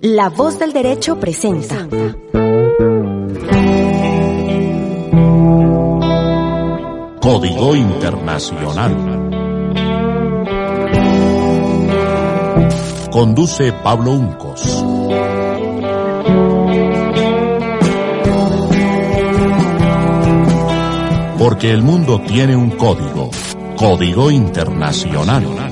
La voz del derecho presenta. Código Internacional. Conduce Pablo Uncos. Porque el mundo tiene un código. Código Internacional.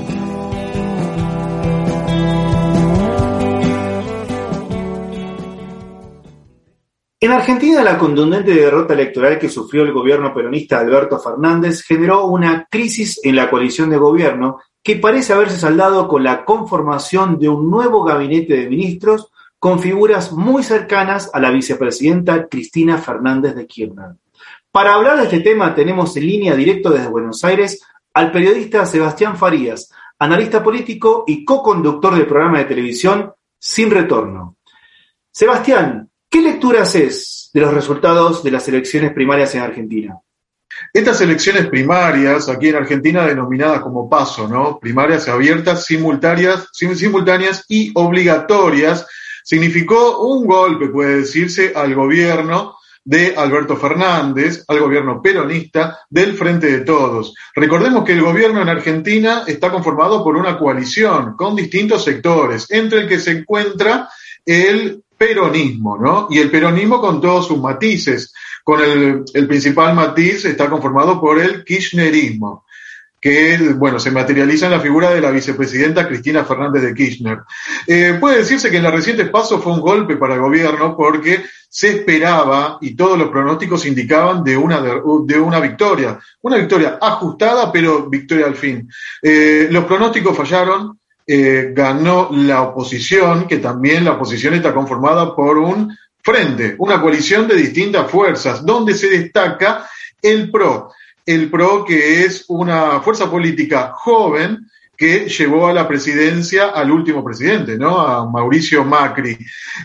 En Argentina, la contundente derrota electoral que sufrió el gobierno peronista Alberto Fernández generó una crisis en la coalición de gobierno que parece haberse saldado con la conformación de un nuevo gabinete de ministros con figuras muy cercanas a la vicepresidenta Cristina Fernández de Kirchner. Para hablar de este tema tenemos en línea directo desde Buenos Aires al periodista Sebastián Farías, analista político y co-conductor del programa de televisión Sin Retorno. Sebastián, ¿Qué lectura haces de los resultados de las elecciones primarias en Argentina? Estas elecciones primarias, aquí en Argentina denominadas como paso, ¿no? Primarias abiertas, simultáneas, simultáneas y obligatorias, significó un golpe, puede decirse, al gobierno de Alberto Fernández, al gobierno peronista del Frente de Todos. Recordemos que el gobierno en Argentina está conformado por una coalición con distintos sectores, entre el que se encuentra el peronismo, ¿no? Y el peronismo con todos sus matices, con el, principal matiz está conformado por el kirchnerismo, que, bueno, se materializa en la figura de la vicepresidenta Cristina Fernández de Kirchner. Eh, puede decirse que en la reciente paso fue un golpe para el gobierno porque se esperaba y todos los pronósticos indicaban de una, de una victoria, una victoria ajustada, pero victoria al fin. Eh, los pronósticos fallaron, eh, ganó la oposición, que también la oposición está conformada por un frente, una coalición de distintas fuerzas, donde se destaca el PRO. El PRO que es una fuerza política joven que llevó a la presidencia al último presidente, ¿no? A Mauricio Macri.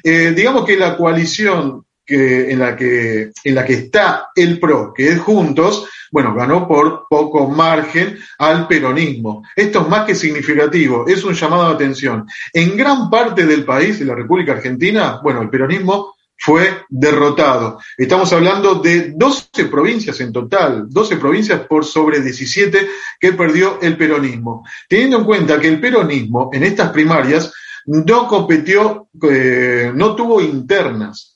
Eh, digamos que la coalición en, la que, en la que está el PRO, que es Juntos, bueno, ganó por poco margen al peronismo. Esto es más que significativo, es un llamado de atención. En gran parte del país, en la República Argentina, bueno, el peronismo fue derrotado. Estamos hablando de 12 provincias en total, 12 provincias por sobre 17 que perdió el peronismo. Teniendo en cuenta que el peronismo en estas primarias no competió, eh, no tuvo internas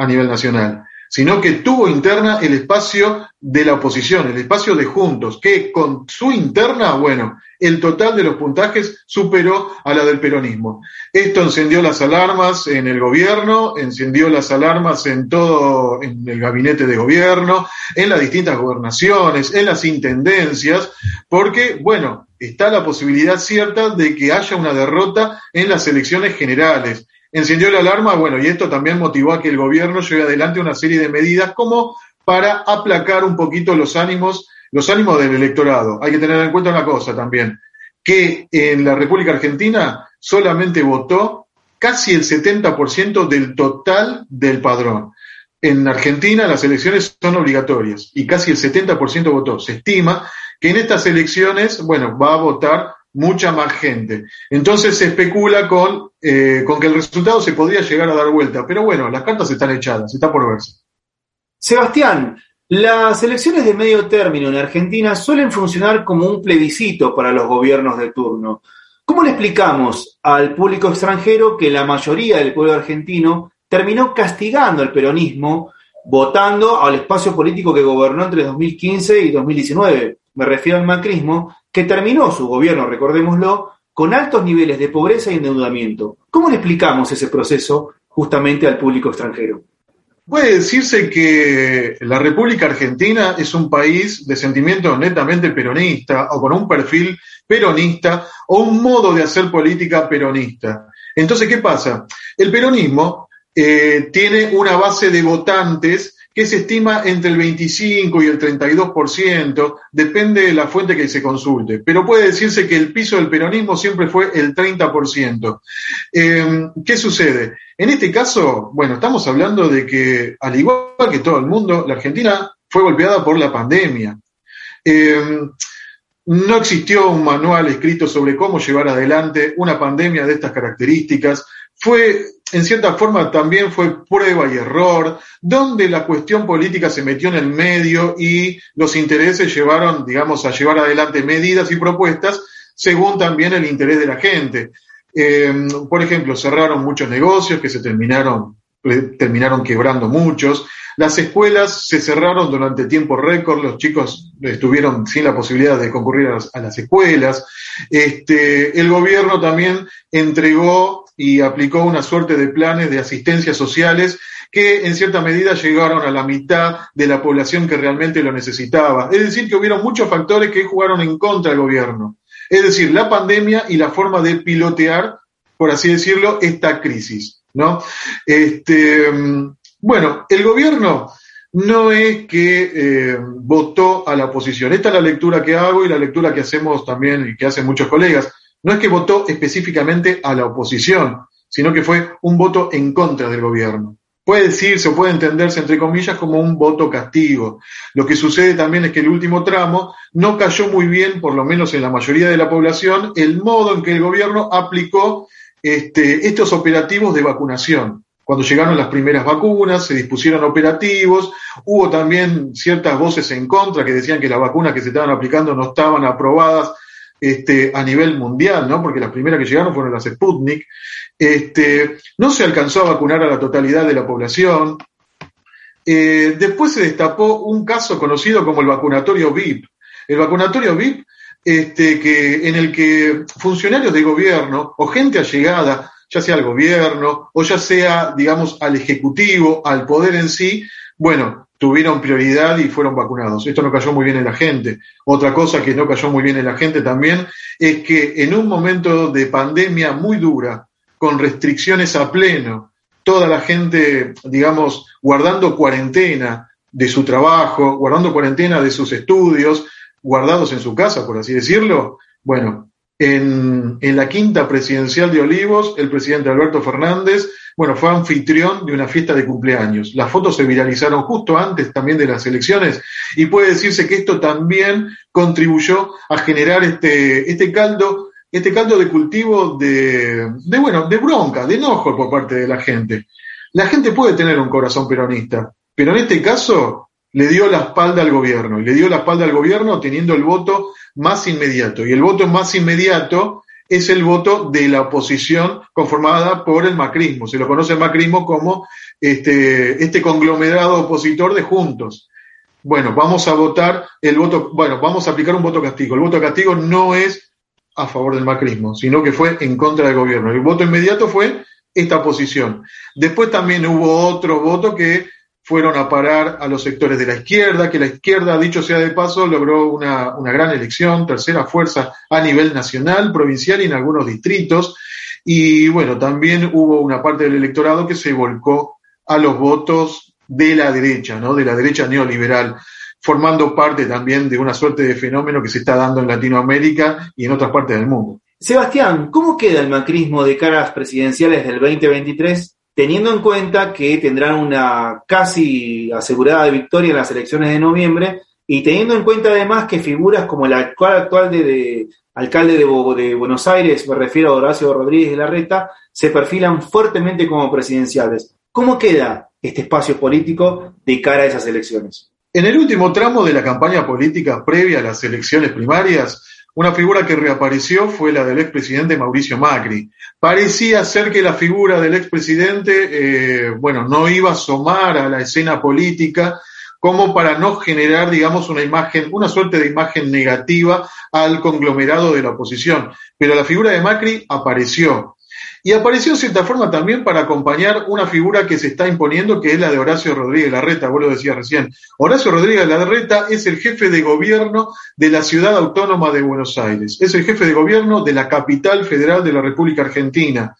a nivel nacional sino que tuvo interna el espacio de la oposición, el espacio de Juntos, que con su interna, bueno, el total de los puntajes superó a la del peronismo. Esto encendió las alarmas en el gobierno, encendió las alarmas en todo, en el gabinete de gobierno, en las distintas gobernaciones, en las intendencias, porque, bueno, está la posibilidad cierta de que haya una derrota en las elecciones generales encendió la alarma, bueno, y esto también motivó a que el gobierno lleve adelante una serie de medidas como para aplacar un poquito los ánimos, los ánimos del electorado. Hay que tener en cuenta una cosa también, que en la República Argentina solamente votó casi el 70% del total del padrón. En Argentina las elecciones son obligatorias y casi el 70% votó. Se estima que en estas elecciones, bueno, va a votar mucha más gente. Entonces se especula con, eh, con que el resultado se podría llegar a dar vuelta. Pero bueno, las cartas están echadas, está por verse. Sebastián, las elecciones de medio término en Argentina suelen funcionar como un plebiscito para los gobiernos de turno. ¿Cómo le explicamos al público extranjero que la mayoría del pueblo argentino terminó castigando al peronismo votando al espacio político que gobernó entre 2015 y 2019? Me refiero al macrismo, que terminó su gobierno, recordémoslo, con altos niveles de pobreza y endeudamiento. ¿Cómo le explicamos ese proceso justamente al público extranjero? Puede decirse que la República Argentina es un país de sentimiento netamente peronista o con un perfil peronista o un modo de hacer política peronista. Entonces, ¿qué pasa? El peronismo eh, tiene una base de votantes que se estima entre el 25 y el 32%, depende de la fuente que se consulte, pero puede decirse que el piso del peronismo siempre fue el 30%. Eh, ¿Qué sucede? En este caso, bueno, estamos hablando de que, al igual que todo el mundo, la Argentina fue golpeada por la pandemia. Eh, no existió un manual escrito sobre cómo llevar adelante una pandemia de estas características. Fue en cierta forma también fue prueba y error, donde la cuestión política se metió en el medio y los intereses llevaron, digamos, a llevar adelante medidas y propuestas según también el interés de la gente. Eh, por ejemplo, cerraron muchos negocios que se terminaron, terminaron quebrando muchos. Las escuelas se cerraron durante tiempo récord, los chicos estuvieron sin la posibilidad de concurrir a las, escuelas. Este, el gobierno también entregó y aplicó una suerte de planes de asistencia sociales que en cierta medida llegaron a la mitad de la población que realmente lo necesitaba. Es decir, que hubieron muchos factores que jugaron en contra del gobierno. Es decir, la pandemia y la forma de pilotear, por así decirlo, esta crisis. ¿no? Este, bueno, el gobierno no es que eh, votó a la oposición. Esta es la lectura que hago y la lectura que hacemos también y que hacen muchos colegas no es que votó específicamente a la oposición, sino que fue un voto en contra del gobierno. Puede decirse o puede entenderse, entre comillas, como un voto castigo. Lo que sucede también es que el último tramo no cayó muy bien, por lo menos en la mayoría de la población, el modo en que el gobierno aplicó este, estos operativos de vacunación. Cuando llegaron las primeras vacunas, se dispusieron operativos, hubo también ciertas voces en contra que decían que las vacunas que se estaban aplicando no estaban aprobadas este, a nivel mundial, ¿no? Porque las primeras que llegaron fueron las Sputnik. Este, no se alcanzó a vacunar a la totalidad de la población. Eh, después se destapó un caso conocido como el vacunatorio VIP. El vacunatorio VIP, este, que, en el que funcionarios de gobierno o gente allegada, ya sea al gobierno o ya sea, digamos, al ejecutivo, al poder en sí, bueno, tuvieron prioridad y fueron vacunados. Esto no cayó muy bien en la gente. Otra cosa que no cayó muy bien en la gente también es que en un momento de pandemia muy dura, con restricciones a pleno, toda la gente, digamos, guardando cuarentena de su trabajo, guardando cuarentena de sus estudios, guardados en su casa, por así decirlo, bueno, en, la quinta presidencial de Olivos, el presidente Alberto Fernández bueno, fue anfitrión de una fiesta de cumpleaños. Las fotos se viralizaron justo antes también de las elecciones y puede decirse que esto también contribuyó a generar este, este caldo, este caldo de cultivo de, bueno, de bronca, de enojo por parte de la gente. La gente puede tener un corazón peronista, pero en este caso le dio la espalda al gobierno y le dio la espalda al gobierno teniendo el voto más inmediato. Y el voto más inmediato es el voto de la oposición conformada por el macrismo. Se lo conoce el macrismo como este, este conglomerado opositor de Juntos. Bueno, vamos a votar el voto, bueno, vamos a aplicar un voto castigo. El voto castigo no es a favor del macrismo, sino que fue en contra del gobierno. El voto inmediato fue esta posición. Después también hubo otro voto que fueron a parar a los sectores de la izquierda, que la izquierda, dicho sea de paso, logró una, gran elección, tercera fuerza a nivel nacional, provincial y en algunos distritos. Y bueno, también hubo una parte del electorado que se volcó a los votos de la derecha, ¿no? De la derecha neoliberal, formando parte también de una suerte de fenómeno que se está dando en Latinoamérica y en otras partes del mundo. Sebastián, ¿cómo queda el macrismo de caras presidenciales del 2023 teniendo en cuenta que tendrán una casi asegurada victoria en las elecciones de noviembre y teniendo en cuenta además que figuras como el actual, actual de, alcalde de, de, Buenos Aires, me refiero a Horacio Rodríguez de Larreta, se perfilan fuertemente como presidenciales. ¿Cómo queda este espacio político de cara a esas elecciones? En el último tramo de la campaña política previa a las elecciones primarias, una figura que reapareció fue la del expresidente Mauricio Macri. Parecía ser que la figura del expresidente, eh, bueno, no iba a asomar a la escena política como para no generar, digamos, una imagen, una suerte de imagen negativa al conglomerado de la oposición. Pero la figura de Macri apareció. Y apareció en cierta forma también para acompañar una figura que se está imponiendo, que es la de Horacio Rodríguez Larreta, vos lo decías recién. Horacio Rodríguez Larreta es el jefe de gobierno de la ciudad autónoma de Buenos Aires, es el jefe de gobierno de la capital federal de la República Argentina.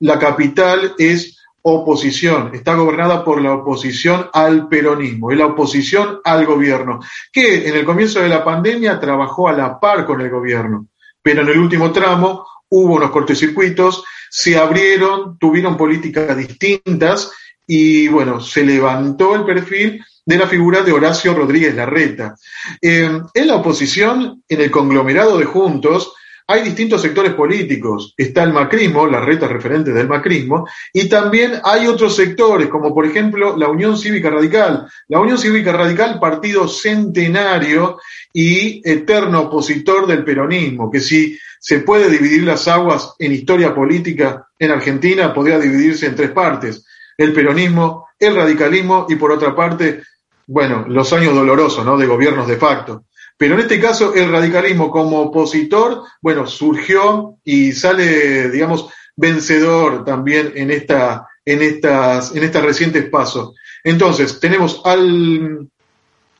La capital es oposición, está gobernada por la oposición al peronismo, es la oposición al gobierno, que en el comienzo de la pandemia trabajó a la par con el gobierno, pero en el último tramo hubo unos cortocircuitos, se abrieron, tuvieron políticas distintas y bueno, se levantó el perfil de la figura de Horacio Rodríguez Larreta. Eh, en la oposición, en el conglomerado de Juntos, hay distintos sectores políticos. Está el macrismo, la reta referente del macrismo, y también hay otros sectores, como por ejemplo la Unión Cívica Radical. La Unión Cívica Radical, partido centenario y eterno opositor del peronismo, que si se puede dividir las aguas en historia política en Argentina, podría dividirse en tres partes. El peronismo, el radicalismo y por otra parte, bueno, los años dolorosos, ¿no? De gobiernos de facto. Pero en este caso, el radicalismo como opositor, bueno, surgió y sale, digamos, vencedor también en, esta, en, estas, en estas recientes pasos. Entonces, tenemos al,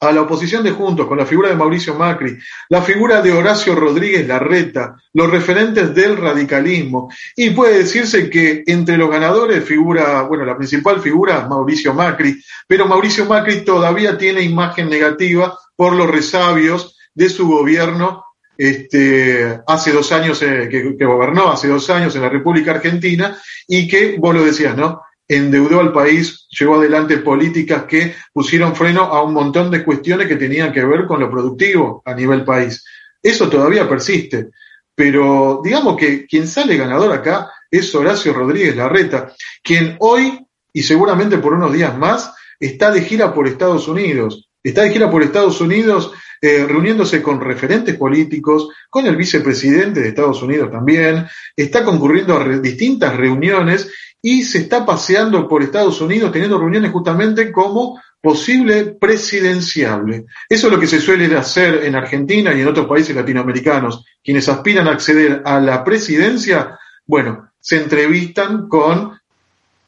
a la oposición de Juntos con la figura de Mauricio Macri, la figura de Horacio Rodríguez Larreta, los referentes del radicalismo. Y puede decirse que entre los ganadores figura, bueno, la principal figura, Mauricio Macri, pero Mauricio Macri todavía tiene imagen negativa por los resabios de su gobierno este, hace dos años, eh, que, gobernó hace dos años en la República Argentina y que, vos lo decías, ¿no? Endeudó al país, llevó adelante políticas que pusieron freno a un montón de cuestiones que tenían que ver con lo productivo a nivel país. Eso todavía persiste. Pero digamos que quien sale ganador acá es Horacio Rodríguez Larreta, quien hoy, y seguramente por unos días más, está de gira por Estados Unidos. Está de gira por Estados Unidos eh, reuniéndose con referentes políticos, con el vicepresidente de Estados Unidos también, está concurriendo a distintas reuniones y se está paseando por Estados Unidos teniendo reuniones justamente como posible presidenciable. Eso es lo que se suele hacer en Argentina y en otros países latinoamericanos. Quienes aspiran a acceder a la presidencia, bueno, se entrevistan con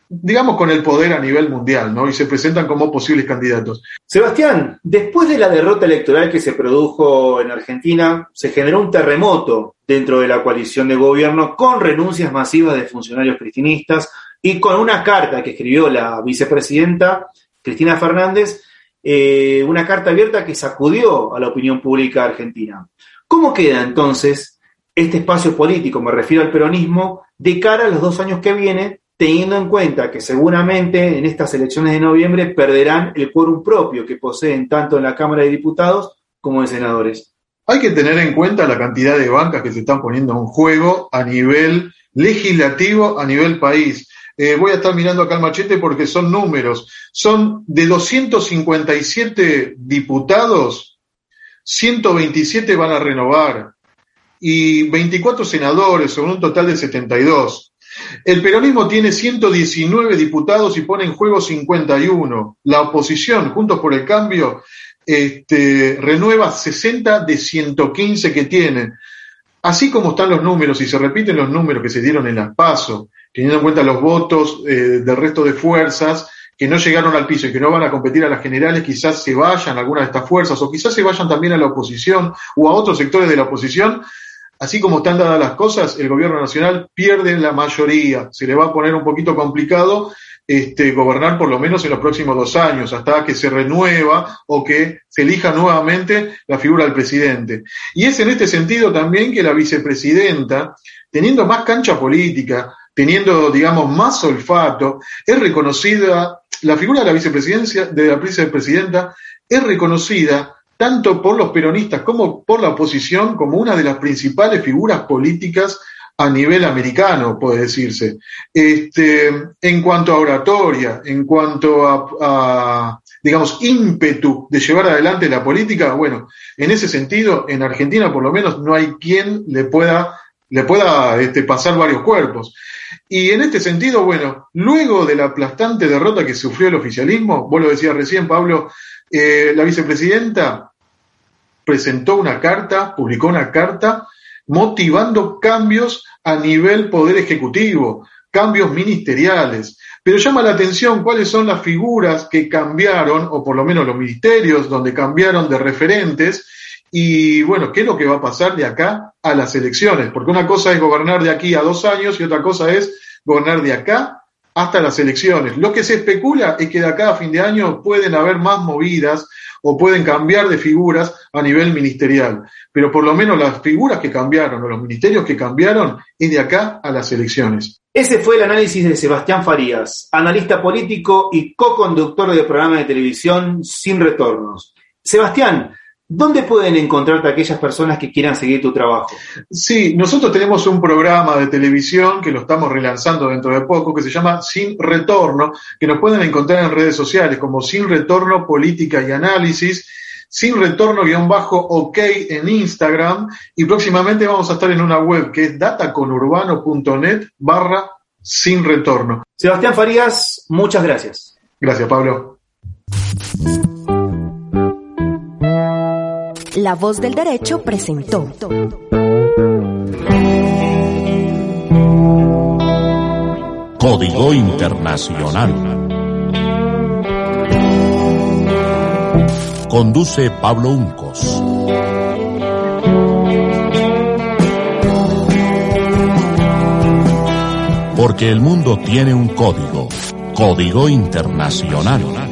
digamos, con el poder a nivel mundial, ¿no? Y se presentan como posibles candidatos. Sebastián, después de la derrota electoral que se produjo en Argentina, se generó un terremoto dentro de la coalición de gobierno con renuncias masivas de funcionarios cristinistas y con una carta que escribió la vicepresidenta Cristina Fernández, eh, una carta abierta que sacudió a la opinión pública argentina. ¿Cómo queda entonces este espacio político, me refiero al peronismo, de cara a los dos años que vienen teniendo en cuenta que seguramente en estas elecciones de noviembre perderán el quórum propio que poseen tanto en la Cámara de Diputados como en senadores. Hay que tener en cuenta la cantidad de bancas que se están poniendo en juego a nivel legislativo, a nivel país. Eh, voy a estar mirando acá el machete porque son números. Son de 257 diputados, 127 van a renovar y 24 senadores, son un total de 72. El peronismo tiene 119 diputados y pone en juego 51. La oposición, Juntos por el Cambio, este, renueva 60 de 115 que tiene. Así como están los números y se repiten los números que se dieron en las PASO, teniendo en cuenta los votos eh, del resto de fuerzas que no llegaron al piso y que no van a competir a las generales, quizás se vayan algunas de estas fuerzas o quizás se vayan también a la oposición o a otros sectores de la oposición, así como están dadas las cosas, el gobierno nacional pierde la mayoría. Se le va a poner un poquito complicado este, gobernar por lo menos en los próximos dos años, hasta que se renueva o que se elija nuevamente la figura del presidente. Y es en este sentido también que la vicepresidenta, teniendo más cancha política, teniendo, digamos, más olfato, es reconocida, la figura de la vicepresidencia, de la vicepresidenta, es reconocida tanto por los peronistas como por la oposición como una de las principales figuras políticas a nivel americano, puede decirse. Este, en cuanto a oratoria, en cuanto a, digamos, ímpetu de llevar adelante la política, bueno, en ese sentido, en Argentina por lo menos no hay quien le pueda, le pueda este, pasar varios cuerpos. Y en este sentido, bueno, luego de la aplastante derrota que sufrió el oficialismo, vos lo decías recién, Pablo, eh, la vicepresidenta presentó una carta, publicó una carta motivando cambios a nivel poder ejecutivo, cambios ministeriales. Pero llama la atención cuáles son las figuras que cambiaron, o por lo menos los ministerios donde cambiaron de referentes, y bueno, ¿qué es lo que va a pasar de acá a las elecciones? Porque una cosa es gobernar de aquí a dos años y otra cosa es gobernar de acá hasta las elecciones. Lo que se especula es que de acá a fin de año pueden haber más movidas o pueden cambiar de figuras a nivel ministerial. Pero por lo menos las figuras que cambiaron o los ministerios que cambiaron es de acá a las elecciones. Ese fue el análisis de Sebastián Farías, analista político y co-conductor del programa de televisión Sin Retornos. Sebastián, ¿Dónde pueden encontrarte aquellas personas que quieran seguir tu trabajo? Sí, nosotros tenemos un programa de televisión que lo estamos relanzando dentro de poco, que se llama Sin Retorno, que nos pueden encontrar en redes sociales como Sin Retorno Política y Análisis, Sin Retorno guion bajo OK en Instagram y próximamente vamos a estar en una web que es dataconurbano.net barra Sin Retorno. Sebastián Farías, muchas gracias. Gracias, Pablo. La voz del derecho presentó. Código Internacional. Conduce Pablo Uncos. Porque el mundo tiene un código. Código Internacional.